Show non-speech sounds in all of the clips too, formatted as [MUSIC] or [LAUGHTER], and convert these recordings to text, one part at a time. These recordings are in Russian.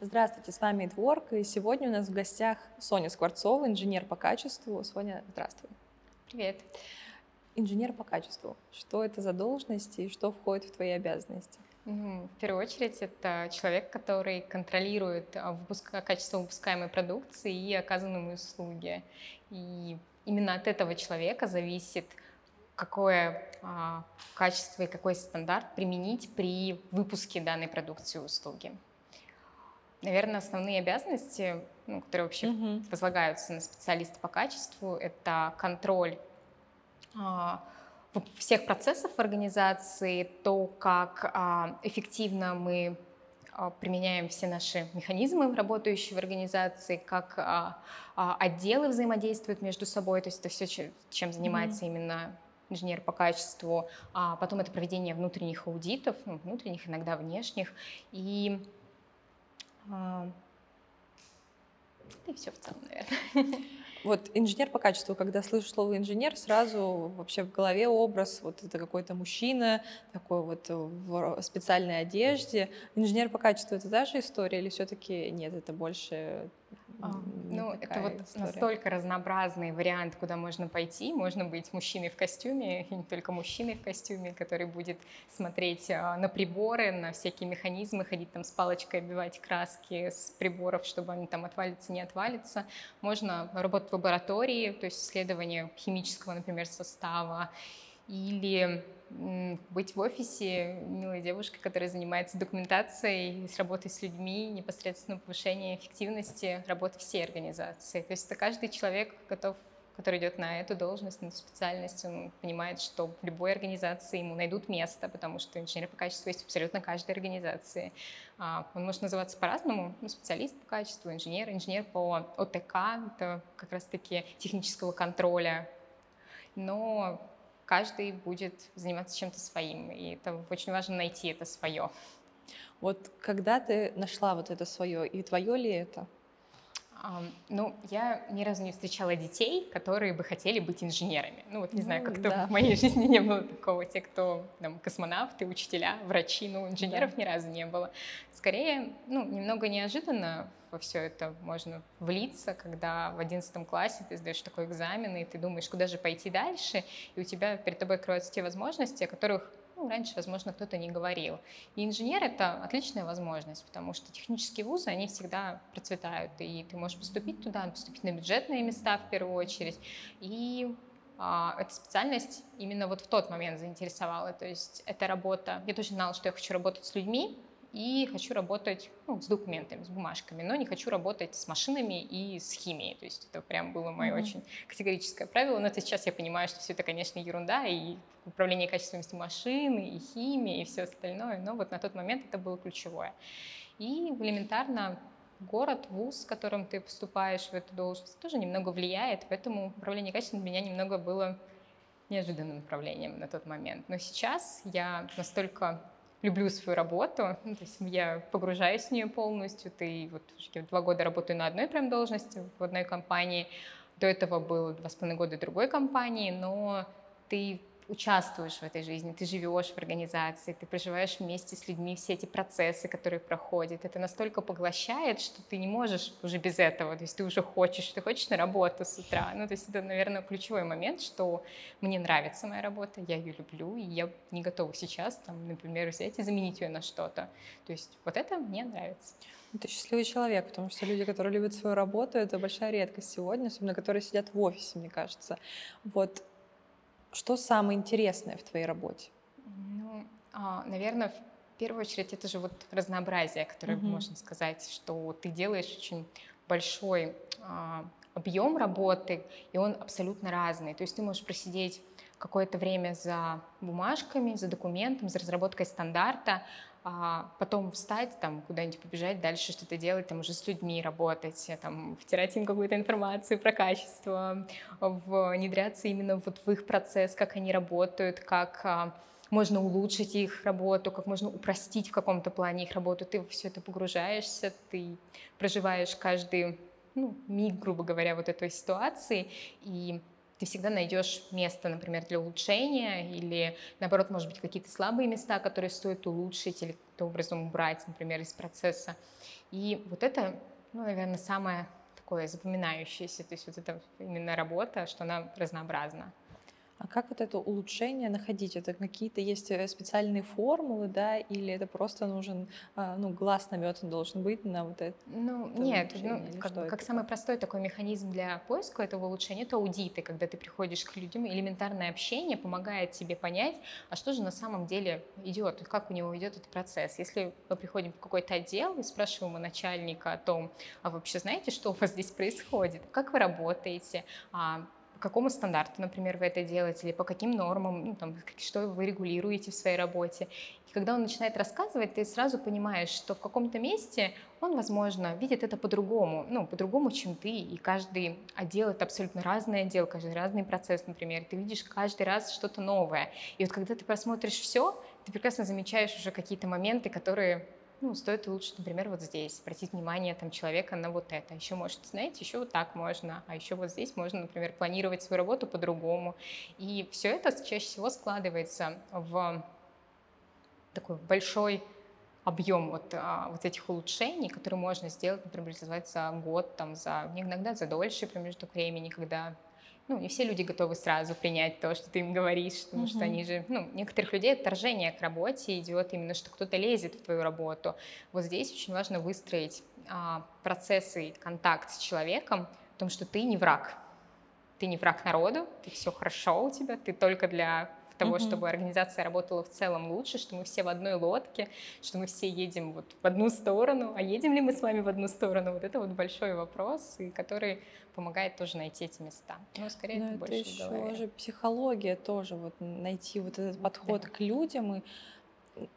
Здравствуйте, с вами Эдворк, и сегодня у нас в гостях Соня Скворцова, инженер по качеству. Соня, здравствуй. Привет. Инженер по качеству. Что это за должность и что входит в твои обязанности? Ну, в первую очередь, это человек, который контролирует а, выпуск... качество выпускаемой продукции и оказанные услуги. И именно от этого человека зависит, какое а, качество и какой стандарт применить при выпуске данной продукции и услуги. Наверное, основные обязанности, ну, которые вообще угу. возлагаются на специалиста по качеству, это контроль а, всех процессов в организации, то, как а, эффективно мы а, применяем все наши механизмы, работающие в организации, как а, а, отделы взаимодействуют между собой, то есть это все, чем занимается mm-hmm. именно инженер по качеству, а потом это проведение внутренних аудитов, ну, внутренних, иногда внешних, и а, и все в целом, наверное. [LAUGHS] Вот инженер по качеству, когда слышу слово инженер, сразу вообще в голове образ, вот это какой-то мужчина, такой вот в специальной одежде. Инженер по качеству это та же история или все-таки нет, это больше ну, это вот история. настолько разнообразный вариант, куда можно пойти. Можно быть мужчиной в костюме, и не только мужчиной в костюме, который будет смотреть а, на приборы, на всякие механизмы, ходить там с палочкой, оббивать краски с приборов, чтобы они там отвалятся, не отвалятся. Можно работать в лаборатории, то есть исследование химического, например, состава, или быть в офисе милой девушкой, которая занимается документацией, с работой с людьми, непосредственно повышение эффективности работы всей организации. То есть это каждый человек готов который идет на эту должность, на эту специальность, он понимает, что в любой организации ему найдут место, потому что инженер по качеству есть абсолютно каждой организации. А, он может называться по-разному, ну, специалист по качеству, инженер, инженер по ОТК, это как раз-таки технического контроля, но каждый будет заниматься чем-то своим, и это очень важно найти это свое. Вот когда ты нашла вот это свое, и твое ли это? Ну, я ни разу не встречала детей, которые бы хотели быть инженерами. Ну, вот не ну, знаю, как-то да. в моей [LAUGHS] жизни не было такого. Те, кто там космонавты, учителя, врачи, ну, инженеров да. ни разу не было. Скорее, ну, немного неожиданно во все это можно влиться, когда в одиннадцатом классе ты сдаешь такой экзамен, и ты думаешь, куда же пойти дальше, и у тебя перед тобой откроются те возможности, о которых ну, раньше, возможно, кто-то не говорил. И инженер — это отличная возможность, потому что технические вузы, они всегда процветают, и ты можешь поступить туда, поступить на бюджетные места в первую очередь, и а, эта специальность именно вот в тот момент заинтересовала. То есть эта работа, я точно знала, что я хочу работать с людьми, и хочу работать ну, с документами, с бумажками, но не хочу работать с машинами и с химией. То есть это прям было мое mm-hmm. очень категорическое правило. Но это сейчас я понимаю, что все это, конечно, ерунда, и управление качественностью машины, и химия, и все остальное. Но вот на тот момент это было ключевое. И элементарно город, вуз, с которым ты поступаешь в эту должность, тоже немного влияет, поэтому управление качеством для меня немного было неожиданным направлением на тот момент. Но сейчас я настолько люблю свою работу, ну, то есть я погружаюсь в нее полностью. Ты вот я два года работаю на одной прям должности в одной компании. До этого был два с половиной года другой компании, но ты участвуешь в этой жизни, ты живешь в организации, ты проживаешь вместе с людьми все эти процессы, которые проходят. Это настолько поглощает, что ты не можешь уже без этого. То есть ты уже хочешь, ты хочешь на работу с утра. Ну, то есть это, наверное, ключевой момент, что мне нравится моя работа, я ее люблю, и я не готова сейчас, там, например, взять и заменить ее на что-то. То есть вот это мне нравится. Ты счастливый человек, потому что люди, которые любят свою работу, это большая редкость сегодня, особенно которые сидят в офисе, мне кажется. Вот что самое интересное в твоей работе? Ну, а, наверное, в первую очередь это же вот разнообразие, которое mm-hmm. можно сказать, что ты делаешь очень большой а, объем работы, и он абсолютно разный. То есть ты можешь просидеть какое-то время за бумажками, за документом, за разработкой стандарта, а потом встать, там, куда-нибудь побежать, дальше что-то делать, там, уже с людьми работать, там, втирать им какую-то информацию про качество, внедряться именно вот в их процесс, как они работают, как а, можно улучшить их работу, как можно упростить в каком-то плане их работу. Ты во все это погружаешься, ты проживаешь каждый ну, миг, грубо говоря, вот этой ситуации, и ты всегда найдешь место, например, для улучшения, или наоборот, может быть, какие-то слабые места, которые стоит улучшить или каким-то образом убрать, например, из процесса. И вот это, ну, наверное, самое такое запоминающееся, то есть вот это именно работа, что она разнообразна. А как вот это улучшение находить? Это какие-то есть э, специальные формулы, да, или это просто нужен, а, ну, глаз наметан должен быть на вот это? Ну, это нет, ну, как, как самый простой такой механизм для поиска этого улучшения, это аудиты, когда ты приходишь к людям, элементарное общение помогает тебе понять, а что же на самом деле идет, как у него идет этот процесс. Если мы приходим в какой-то отдел и спрашиваем у начальника о том, а вы вообще знаете, что у вас здесь происходит, как вы работаете, а какому стандарту, например, вы это делаете, или по каким нормам, ну, там, что вы регулируете в своей работе. И когда он начинает рассказывать, ты сразу понимаешь, что в каком-то месте он, возможно, видит это по-другому, ну, по-другому, чем ты, и каждый отдел — это абсолютно разный отдел, каждый разный процесс, например, ты видишь каждый раз что-то новое. И вот когда ты просмотришь все, ты прекрасно замечаешь уже какие-то моменты, которые ну, стоит лучше, например, вот здесь обратить внимание там, человека на вот это. Еще, может, знаете, еще вот так можно, а еще вот здесь можно, например, планировать свою работу по-другому. И все это чаще всего складывается в такой большой объем вот, а, вот этих улучшений, которые можно сделать, например, за год, там, за, иногда за дольше промежуток времени, когда ну, не все люди готовы сразу принять то, что ты им говоришь, потому mm-hmm. что они же, ну, некоторых людей отторжение к работе идет именно, что кто-то лезет в твою работу. Вот здесь очень важно выстроить а, процессы, контакт с человеком, в том, что ты не враг. Ты не враг народу, ты все хорошо у тебя, ты только для того, mm-hmm. чтобы организация работала в целом лучше, что мы все в одной лодке, что мы все едем вот в одну сторону, а едем ли мы с вами в одну сторону? Вот это вот большой вопрос, и который помогает тоже найти эти места. Но скорее Но это, это больше еще же психология тоже, вот найти вот этот подход да. к людям и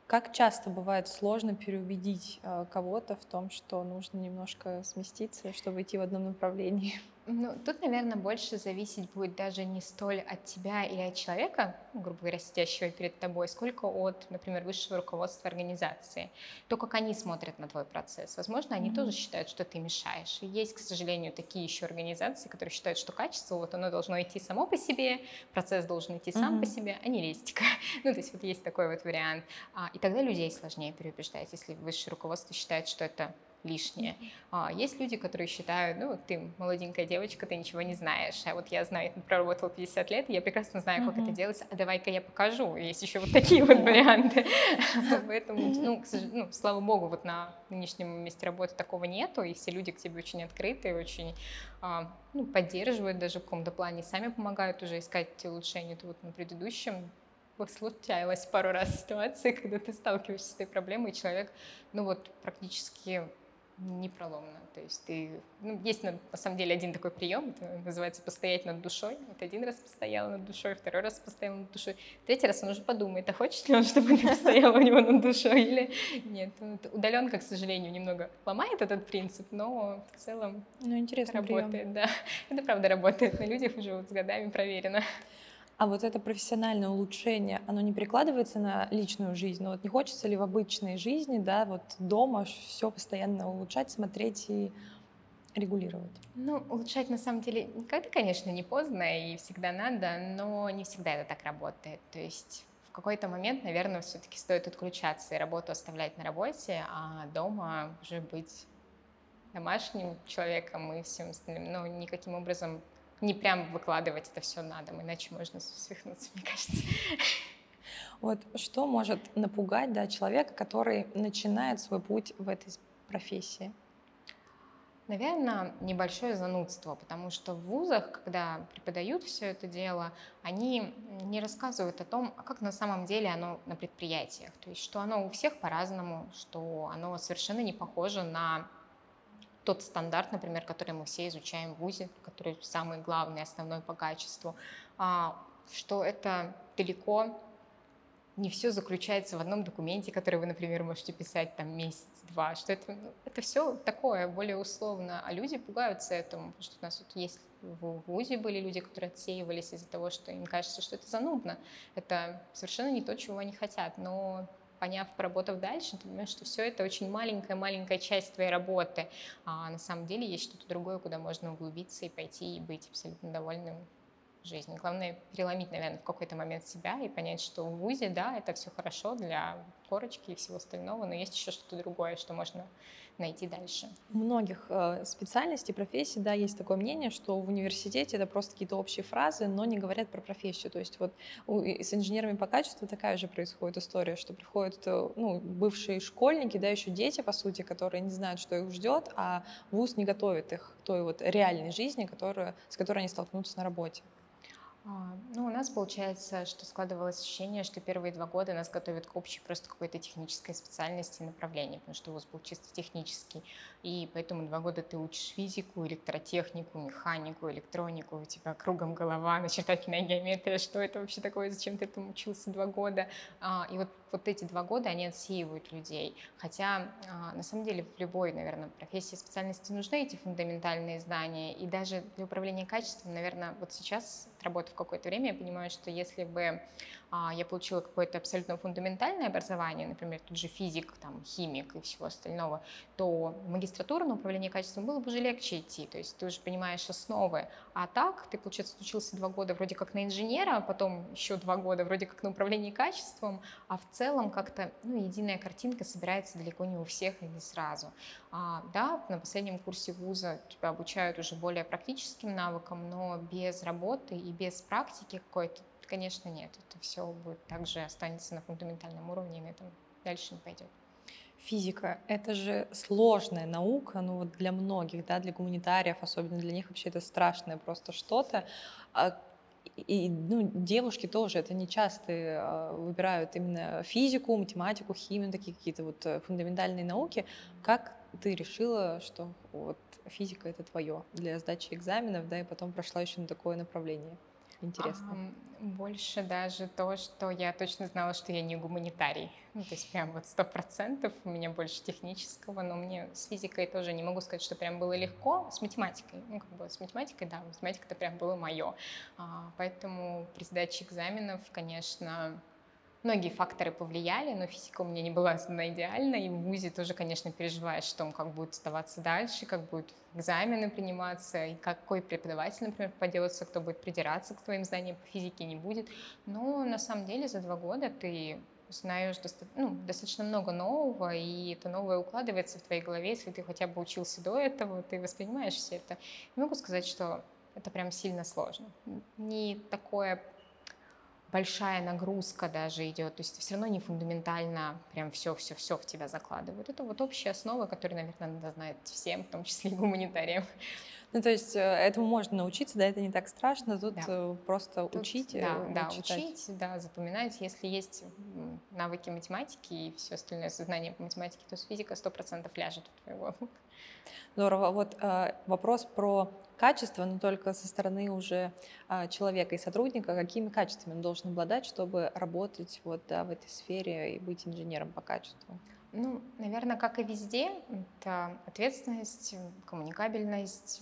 как часто бывает сложно переубедить э, кого-то в том, что нужно немножко сместиться, чтобы идти в одном направлении? Ну, тут, наверное, больше зависеть будет даже не столь от тебя или от человека, грубо говоря, сидящего перед тобой, сколько от, например, высшего руководства организации. То, как они смотрят на твой процесс. Возможно, они mm-hmm. тоже считают, что ты мешаешь. И есть, к сожалению, такие еще организации, которые считают, что качество, вот оно должно идти само по себе, процесс должен идти сам mm-hmm. по себе, а не листика. [LAUGHS] ну, то есть вот есть такой вот вариант. А, и тогда людей сложнее переубеждать, если высшее руководство считает, что это лишнее. А, есть люди, которые считают, ну, ты молоденькая девочка, ты ничего не знаешь, а вот я знаю, я проработала 50 лет, я прекрасно знаю, как mm-hmm. это делается, а давай-ка я покажу. Есть еще вот такие вот варианты. [LAUGHS] Поэтому, ну, ну, слава богу, вот на нынешнем месте работы такого нету, и все люди к тебе очень открыты, очень а, ну, поддерживают даже в каком-то плане, сами помогают уже искать улучшения. Это вот на предыдущем случалась пару раз ситуация, [LAUGHS] когда ты сталкиваешься с этой проблемой, и человек, ну вот, практически непроломно. То есть ты... Ну, есть на, на самом деле один такой прием, это называется «постоять над душой». Вот один раз постояла над душой, второй раз постояла над душой, третий раз он уже подумает, а хочет ли он, чтобы ты постояла у него над душой или нет. Удаленка, к сожалению, немного ломает этот принцип, но в целом ну, интересно работает. Прием. Да. Это правда работает на людях уже вот с годами проверено. А вот это профессиональное улучшение, оно не прикладывается на личную жизнь? Ну вот не хочется ли в обычной жизни, да, вот дома все постоянно улучшать, смотреть и регулировать? Ну, улучшать на самом деле никогда, конечно, не поздно и всегда надо, но не всегда это так работает. То есть в какой-то момент, наверное, все-таки стоит отключаться и работу оставлять на работе, а дома уже быть домашним человеком и всем остальным, но никаким образом не прям выкладывать это все на дом, иначе можно свихнуться, мне кажется. Вот что может напугать да, человека, который начинает свой путь в этой профессии? Наверное, небольшое занудство, потому что в вузах, когда преподают все это дело, они не рассказывают о том, а как на самом деле оно на предприятиях. То есть, что оно у всех по-разному, что оно совершенно не похоже на тот стандарт, например, который мы все изучаем в ВУЗе, который самый главный, основной по качеству, а, что это далеко не все заключается в одном документе, который вы, например, можете писать там месяц-два, что это, ну, это все такое, более условно, а люди пугаются этому, потому что у нас вот есть в ВУЗе были люди, которые отсеивались из-за того, что им кажется, что это занудно. Это совершенно не то, чего они хотят, но поняв, поработав дальше, ты понимаешь, что все это очень маленькая-маленькая часть твоей работы, а на самом деле есть что-то другое, куда можно углубиться и пойти и быть абсолютно довольным жизни. Главное переломить, наверное, в какой-то момент себя и понять, что в ВУЗе, да, это все хорошо для корочки и всего остального, но есть еще что-то другое, что можно найти дальше. У многих э, специальностей, профессий, да, есть такое мнение, что в университете это просто какие-то общие фразы, но не говорят про профессию. То есть вот с инженерами по качеству такая же происходит история, что приходят э, ну, бывшие школьники, да, еще дети, по сути, которые не знают, что их ждет, а вуз не готовит их к той вот реальной жизни, которую, с которой они столкнутся на работе. А, ну, у нас получается, что складывалось ощущение, что первые два года нас готовят к общей просто какой-то технической специальности и направлению, потому что вуз был чисто технический, и поэтому два года ты учишь физику, электротехнику, механику, электронику, у тебя кругом голова, начертательная геометрия, что это вообще такое, зачем ты этому учился два года, а, и вот вот эти два года, они отсеивают людей. Хотя, а, на самом деле, в любой, наверное, профессии, специальности нужны эти фундаментальные знания. И даже для управления качеством, наверное, вот сейчас, работая в какое-то время, я понимаю, что если бы я получила какое-то абсолютно фундаментальное образование, например, тут же физик, там, химик и всего остального, то магистратуру на управление качеством было бы уже легче идти, то есть ты уже понимаешь основы. А так ты, получается, учился два года вроде как на инженера, а потом еще два года вроде как на управлении качеством, а в целом как-то ну, единая картинка собирается далеко не у всех и не сразу. А, да, на последнем курсе вуза тебя обучают уже более практическим навыкам, но без работы и без практики какой-то конечно, нет. Это все будет также останется на фундаментальном уровне, и на этом дальше не пойдет. Физика — это же сложная наука, ну вот для многих, да, для гуманитариев, особенно для них вообще это страшное просто что-то. А, и ну, девушки тоже, это не часто а, выбирают именно физику, математику, химию, такие какие-то вот э, фундаментальные науки. Как ты решила, что вот физика это твое для сдачи экзаменов, да, и потом прошла еще на такое направление? Интересно. Больше даже то, что я точно знала, что я не гуманитарий. Ну, то есть прям вот сто процентов у меня больше технического, но мне с физикой тоже не могу сказать, что прям было легко. С математикой, ну как бы с математикой, да, математика это прям было мое. А, поэтому при сдаче экзаменов, конечно, Многие факторы повлияли, но физика у меня не была сдана идеально, и в ВУЗе тоже, конечно, переживаешь о том, как будет оставаться дальше, как будут экзамены приниматься, и какой преподаватель, например, попадется, кто будет придираться к твоим знаниям по физике, не будет. Но на самом деле за два года ты узнаешь доста- ну, достаточно много нового, и это новое укладывается в твоей голове, если ты хотя бы учился до этого, ты воспринимаешь все это. Не могу сказать, что это прям сильно сложно. Не такое большая нагрузка даже идет, то есть все равно не фундаментально прям все-все-все в тебя закладывают. Это вот общие основы, которые, наверное, надо знать всем, в том числе и гуманитариям. Ну, то есть э, этому можно научиться, да, это не так страшно, тут да. Э, просто тут, учить, да, э, да, читать. учить, да, запоминать. Если есть навыки математики и все остальное сознание по математике, то физика сто процентов ляжет в твоего. Здорово. Вот э, вопрос про качество, но только со стороны уже э, человека и сотрудника. Какими качествами он должен обладать, чтобы работать вот, да, в этой сфере и быть инженером по качеству? Ну, наверное, как и везде, это ответственность, коммуникабельность,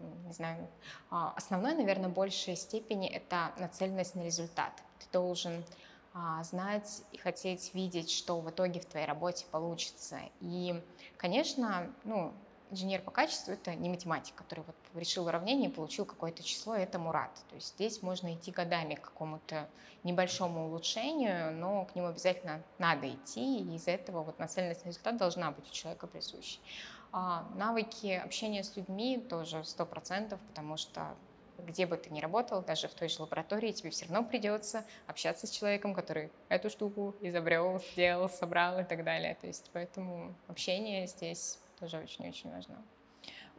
не знаю, а, основной, наверное, в большей степени это нацеленность на результат. Ты должен знать и хотеть видеть, что в итоге в твоей работе получится. И, конечно, ну, инженер по качеству — это не математик, который вот решил уравнение и получил какое-то число, это Мурат. То есть здесь можно идти годами к какому-то небольшому улучшению, но к нему обязательно надо идти, и из-за этого вот нацеленность на результат должна быть у человека присущей. А навыки общения с людьми тоже сто процентов, потому что где бы ты ни работал, даже в той же лаборатории, тебе все равно придется общаться с человеком, который эту штуку изобрел, сделал, собрал и так далее. То есть поэтому общение здесь тоже очень-очень важно.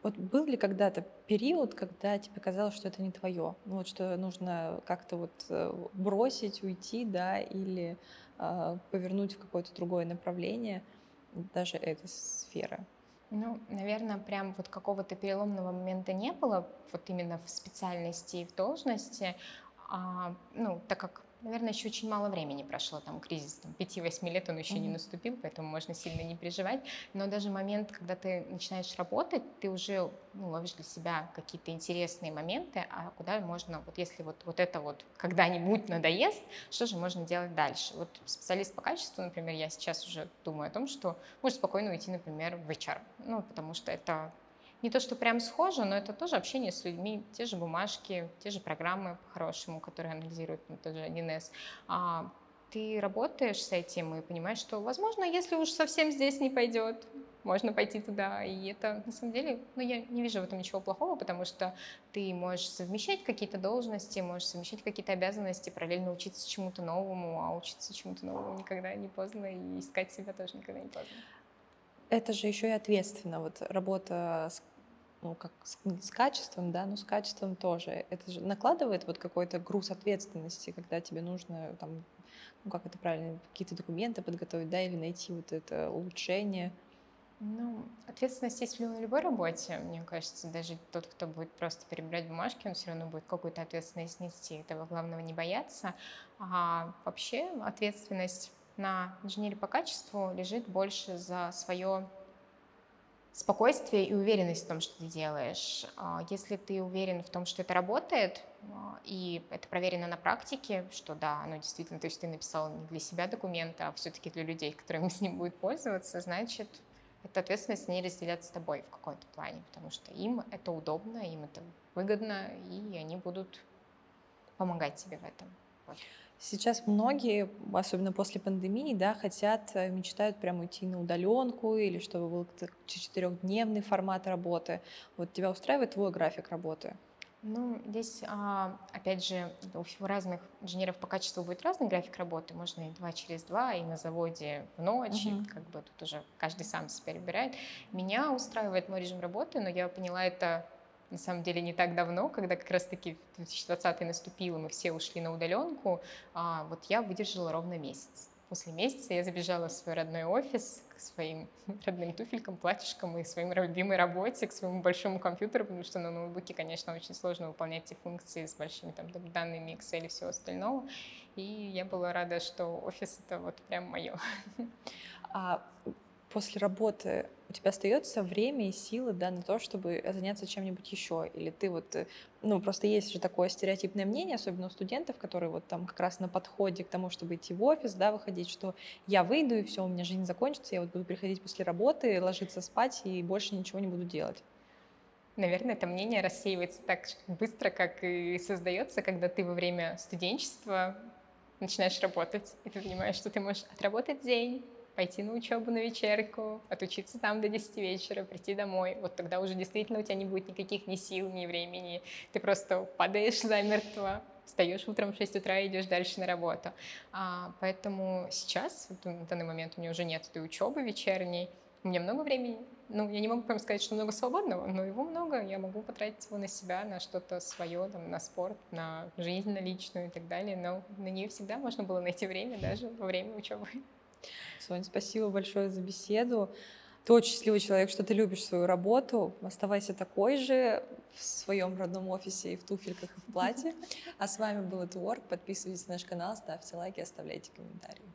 Вот был ли когда-то период, когда тебе казалось, что это не твое, ну, вот что нужно как-то вот э, бросить, уйти, да, или э, повернуть в какое-то другое направление, даже этой сферы? Ну, наверное, прям вот какого-то переломного момента не было, вот именно в специальности и в должности, а, ну, так как Наверное, еще очень мало времени прошло, там кризис там, 5-8 лет, он еще mm-hmm. не наступил, поэтому можно сильно не переживать. Но даже момент, когда ты начинаешь работать, ты уже ну, ловишь для себя какие-то интересные моменты, а куда можно, вот если вот, вот это вот когда-нибудь надоест, что же можно делать дальше? Вот специалист по качеству, например, я сейчас уже думаю о том, что может спокойно уйти, например, в HR, ну, потому что это не то, что прям схоже, но это тоже общение с людьми, те же бумажки, те же программы по-хорошему, которые анализируют ну, тот же 1С. А, ты работаешь с этим и понимаешь, что, возможно, если уж совсем здесь не пойдет, можно пойти туда. И это, на самом деле, ну, я не вижу в этом ничего плохого, потому что ты можешь совмещать какие-то должности, можешь совмещать какие-то обязанности, параллельно учиться чему-то новому, а учиться чему-то новому никогда не поздно, и искать себя тоже никогда не поздно. Это же еще и ответственно, вот работа с ну, как с, с качеством, да, но с качеством тоже. Это же накладывает вот какой-то груз ответственности, когда тебе нужно там, ну как это правильно, какие-то документы подготовить, да, или найти вот это улучшение. Ну, ответственность есть в любой работе. Мне кажется, даже тот, кто будет просто перебирать бумажки, он все равно будет какую-то ответственность нести. Этого главного не бояться. А вообще ответственность на инженере по качеству лежит больше за свое спокойствие и уверенность в том, что ты делаешь. А если ты уверен в том, что это работает, а, и это проверено на практике, что да, оно действительно, то есть ты написал не для себя документы, а все-таки для людей, которыми с ним будут пользоваться, значит, эта ответственность не разделят с тобой в какой-то плане, потому что им это удобно, им это выгодно, и они будут помогать тебе в этом. Вот. Сейчас многие, особенно после пандемии, да, хотят, э, мечтают прям уйти на удаленку или чтобы был четырехдневный формат работы. Вот тебя устраивает твой график работы? Ну, здесь, а, опять же, у разных инженеров по качеству будет разный график работы. Можно и два через два, и на заводе в ночь, uh-huh. и как бы тут уже каждый сам себя выбирает. Меня устраивает мой режим работы, но я поняла это на самом деле не так давно, когда как раз-таки 2020 наступил, мы все ушли на удаленку, а, вот я выдержала ровно месяц. После месяца я забежала в свой родной офис к своим [LAUGHS] родным туфелькам, платьишкам и своей любимой работе, к своему большому компьютеру, потому что на ноутбуке, конечно, очень сложно выполнять эти функции с большими там данными Excel и всего остального. И я была рада, что офис — это вот прям мое. А после работы у тебя остается время и силы да, на то, чтобы заняться чем-нибудь еще? Или ты вот, э, ну, просто есть же такое стереотипное мнение, особенно у студентов, которые вот там как раз на подходе к тому, чтобы идти в офис, да, выходить, что я выйду, и все, у меня жизнь закончится, я вот буду приходить после работы, ложиться спать и больше ничего не буду делать. Наверное, это мнение рассеивается так быстро, как и создается, когда ты во время студенчества начинаешь работать, и ты понимаешь, что ты можешь отработать день, пойти на учебу на вечерку, отучиться там до 10 вечера, прийти домой. Вот тогда уже действительно у тебя не будет никаких ни сил, ни времени. Ты просто падаешь [LAUGHS] замертво, встаешь утром в 6 утра и идешь дальше на работу. А, поэтому сейчас, на данный момент, у меня уже нет этой учебы вечерней, у меня много времени. Ну, я не могу прям сказать, что много свободного, но его много. Я могу потратить его на себя, на что-то свое, там, на спорт, на жизнь, на личную и так далее. Но на нее всегда можно было найти время, даже во время учебы. Соня, спасибо большое за беседу. Ты очень счастливый человек, что ты любишь свою работу. Оставайся такой же в своем родном офисе и в туфельках, и в платье. [LAUGHS] А с вами был Творк. Подписывайтесь на наш канал, ставьте лайки, оставляйте комментарии.